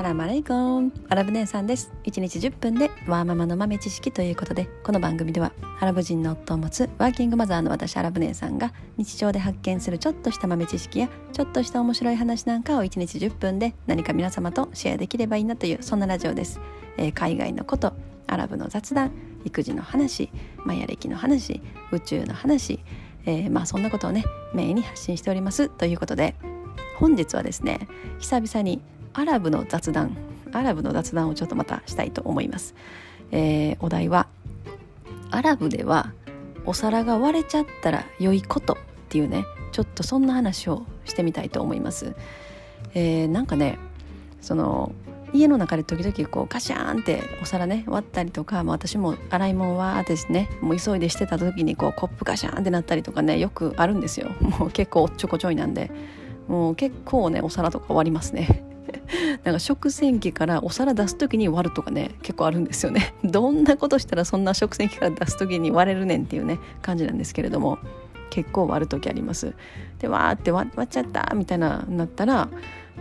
サラマレイコン。アラブ姉さんです。1日10分でワーママの豆知識ということでこの番組ではアラブ人の夫を持つワーキングマザーの私アラブ姉さんが日常で発見するちょっとした豆知識やちょっとした面白い話なんかを1日10分で何か皆様とシェアできればいいなというそんなラジオです、えー、海外のことアラブの雑談育児の話マヤ歴の話宇宙の話、えー、まあそんなことをねメインに発信しておりますということで本日はですね久々にアラブの雑談アラブの雑談をちょっとまたしたいと思います、えー、お題はアラブではお皿が割れちゃったら良いことっていうねちょっとそんな話をしてみたいと思います、えー、なんかねその家の中で時々こうカシャーンってお皿ね割ったりとか、まあ、私も洗い物はですねもう急いでしてた時にこうコップカシャーンってなったりとかねよくあるんですよ。もう結構おっちょこちょいなんで。もう結構ねお皿とか割りますね。なんか食洗機からお皿出す時に割るとかね結構あるんですよね。どんなことしたらそんな食洗機から出す時に割れるねんっていうね感じなんですけれども結構割る時あります。でわーって割っちゃったみたいななったら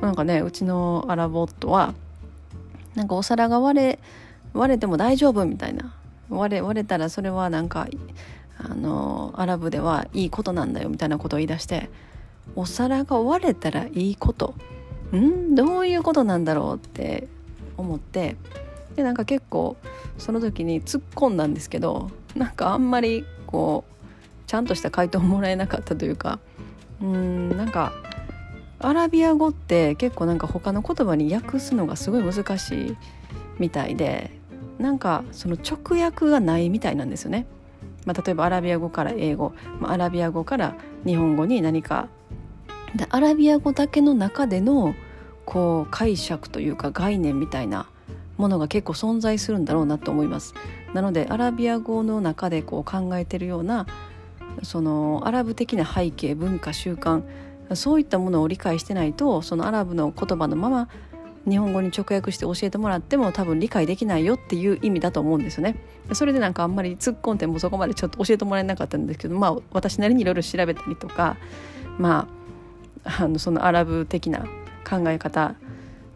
なんかねうちのアラボットはなんかお皿が割れ割れても大丈夫みたいな。割れ割れたらそれはなんかあのアラブではいいことなんだよみたいなことを言い出してお皿が割れたらいいこと。ん？どういうことなんだろうって思ってでなんか結構その時に突っ込んだんですけどなんかあんまりこうちゃんとした回答もらえなかったというかうんなんかアラビア語って結構なんか他の言葉に訳すのがすごい難しいみたいでなんかその直訳がないみたいなんですよね。まあ、例えばアラビア語から英語、まあ、アラビア語から日本語に何かでアラビア語だけの中でのこう解釈というか概念みたいなものが結構存在するんだろうなと思いますなのでアラビア語の中でこう考えてるようなそのアラブ的な背景文化習慣そういったものを理解してないとそのアラブの言葉のまま日本語に直訳して教えてもらっても多分理解できないよっていう意味だと思うんですよね。それでなんかあんまり突っ込んでもそこまでちょっと教えてもらえなかったんですけどまあ私なりにいろいろ調べたりとかまああのそのアラブ的な考え方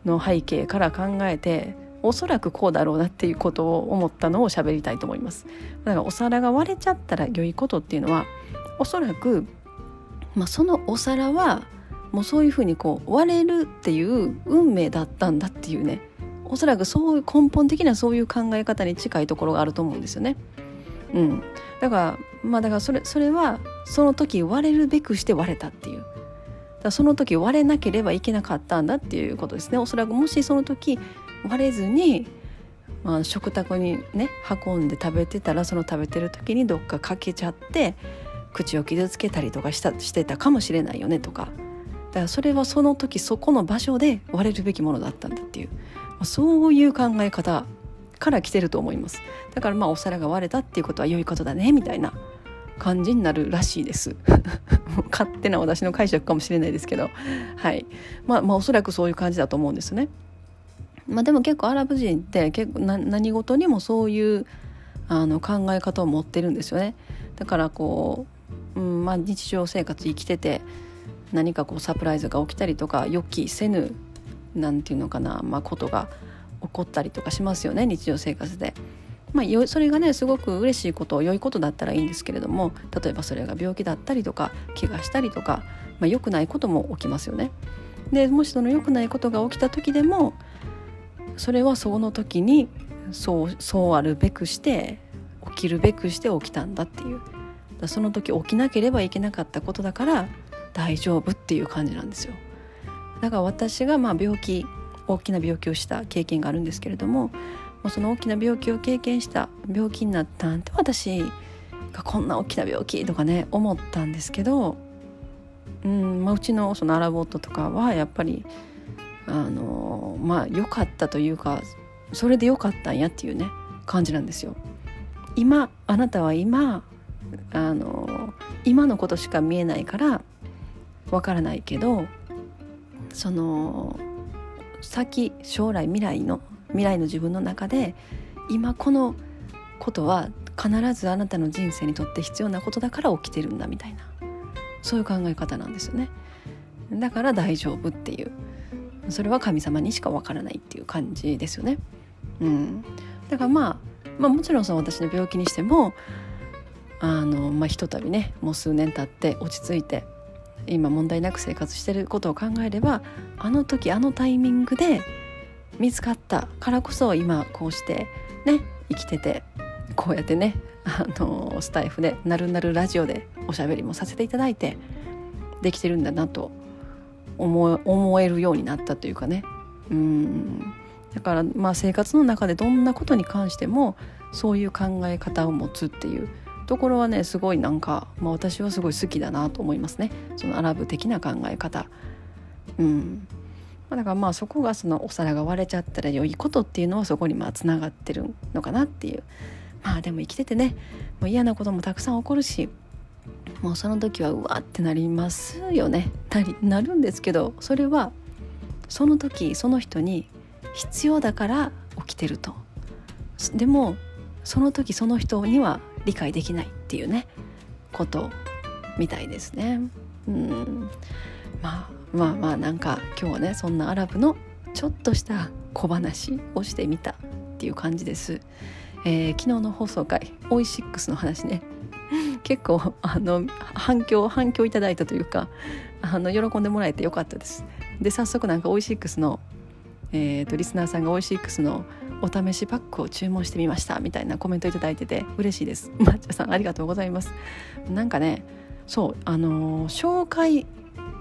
の背景から考えておそらくこうだろうなっていうことを思ったのを喋りたいと思います。だからお皿が割れちゃったら良いことっていうのはおそらく、まあ、そのお皿はもうそういうふうにこう割れるっていう運命だったんだっていうねおそらくそういう根本的なそういう考え方に近いところがあると思うんですよね。うん、だからまあだからそれそれはその時割れるべくして割れたっていうだその時割れなければいけなかったんだっていうことですね。おそらくもしその時割れずに、まあ、食卓にね運んで食べてたらその食べてる時にどっかかけちゃって口を傷つけたりとかしたしてたかもしれないよねとか。だからそれはその時そこの場所で割れるべきものだったんだっていう、まあ、そういう考え方から来てると思います。だからまあお皿が割れたっていうことは良いことだねみたいな感じになるらしいです 勝手な私の解釈かもしれないですけどはいまあまあおそらくそういう感じだと思うんですね。まあ、でも結構アラブ人って結構何事にもそういうあの考え方を持ってるんですよね。だからこう、うんまあ、日常生活生きてて何かこうサプライズが起きたりとか予期せぬなんていうのかな、まあ、ことが起こったりとかしますよね日常生活で。まあ、それがねすごく嬉しいこと良いことだったらいいんですけれども例えばそれが病気だったりとか怪我したりとか、まあ、良くないことも起きますよね。でもしその良くないことが起きた時でもそれはその時にそうそうあるべくして起きるべくして起きたんだっていうその時起きなければいけなかったことだから大丈夫っていう感じなんですよだから私がまあ病気大きな病気をした経験があるんですけれどももうその大きな病気を経験した病気になったんて私がこんな大きな病気とかね思ったんですけど、うんまあ、うちのそのアラボットとかはやっぱりあのまあ良かったというかそれで良かったんやっていうね感じなんですよ。今あなたは今あの今のことしか見えないからわからないけどその先将来未来の未来の自分の中で今このことは必ずあなたの人生にとって必要なことだから起きてるんだみたいなそういう考え方なんですよね。だから大丈夫っていう。それは神様にしかわからないっていう感じですよね。うん、だからまあ、まあ、もちろんその私の病気にしてもあの、まあ、ひとたびねもう数年経って落ち着いて今問題なく生活してることを考えればあの時あのタイミングで見つかったからこそ今こうしてね生きててこうやってねあのスタイフでなるなるラジオでおしゃべりもさせていただいてできてるんだなと思えるようになったというかね。うん。だからまあ生活の中でどんなことに関してもそういう考え方を持つっていうところはねすごいなんか、まあ、私はすごい好きだなと思いますね。そのアラブ的な考え方。うん。だからまあそこがそのお皿が割れちゃったら良いことっていうのはそこにまあつながってるのかなっていう。まあでも生きててねもう嫌なこともたくさん起こるしもうその時はうわってなりますよね。なりなるんですけどそれはその時その人に必要だから起きてると。でもその時その人には理解できないっていうねことみたいですね。うん。まあまあまあなんか今日はねそんなアラブのちょっとした小話をしてみたっていう感じです。えー、昨日の放送回オイシックスの話ね 結構あの反響反響いただいたというかあの喜んでもらえてよかったです。で早速なんかオイシックスのえーと、リスナーさんがオイシックスのお試しパックを注文してみましたみたいなコメント頂いてて嬉しいです 抹茶さんありがとうございますなんかねそうあのー、紹介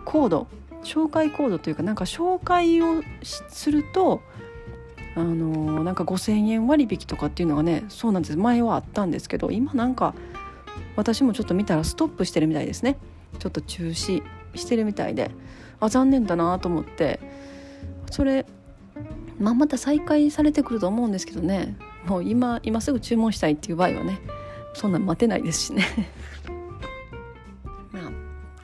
コード紹介コードというかなんか紹介をするとあの、なんか5,000円割引とかっていうのがねそうなんです。前はあったんですけど今なんか私もちょっと見たらストップしてるみたいですね。ちょっと中止してるみたいであ残念だなと思ってそれまあ、また再開されてくると思うんですけどね。もう今今すぐ注文したいっていう場合はねそんなん待てないですしね。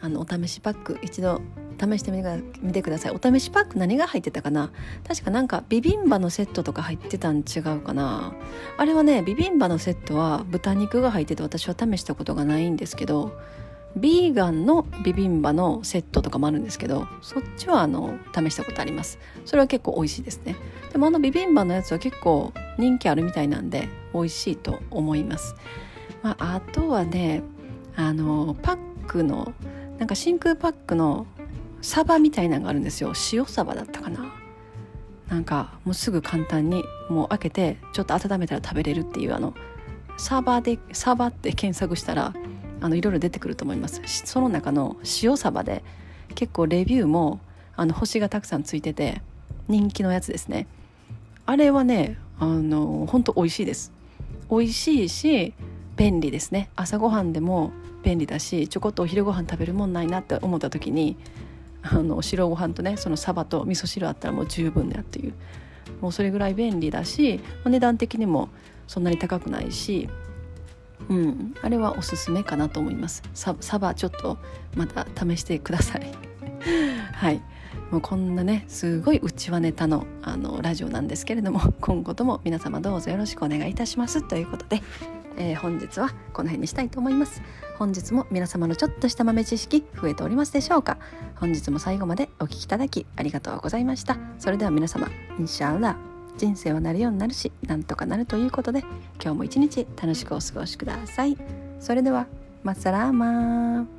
あのお試しパック一度試してみてください。お試しパック何が入ってたかな？確かなんかビビンバのセットとか入ってたん違うかな。あれはねビビンバのセットは豚肉が入ってて私は試したことがないんですけどビーガンのビビンバのセットとかもあるんですけどそっちはあの試したことあります。それは結構美味しいですね。でもあのビビンバのやつは結構人気あるみたいなんで美味しいと思います、まあ、あとはねあのパックのなんか真空パックのサバみたいなのがあるんですよ。塩サバだったかな。なんかもうすぐ簡単にもう開けてちょっと温めたら食べれるっていうあのサバでサバって検索したらあのいろいろ出てくると思います。その中の塩サバで結構レビューもあの星がたくさんついてて人気のやつですね。あれはねあの本当美味しいです。美味しいし便利ですね。朝ごはんでも便利だしちょこっとお昼ご飯食べるもんないなって思った時にあの白ご飯とねそのサバと味噌汁あったらもう十分だっていう。もうそれぐらい便利だし値段的にもそんなに高くないしうん、あれはおすすめかなと思います。サバちょっとまた試してください。はい。もうこんなねすごいうちわネタのあのラジオなんですけれども今後とも皆様どうぞよろしくお願いいたしますということで、えー、本日はこの辺にしたいと思います。本日も皆様のちょっとした豆知識増えておりますでしょうか。本日も最後までお聴きいただきありがとうございました。それでは皆様インシャーラ人生はなるようになるしなんとかなるということで今日も一日楽しくお過ごしください。それではマッサラーマー。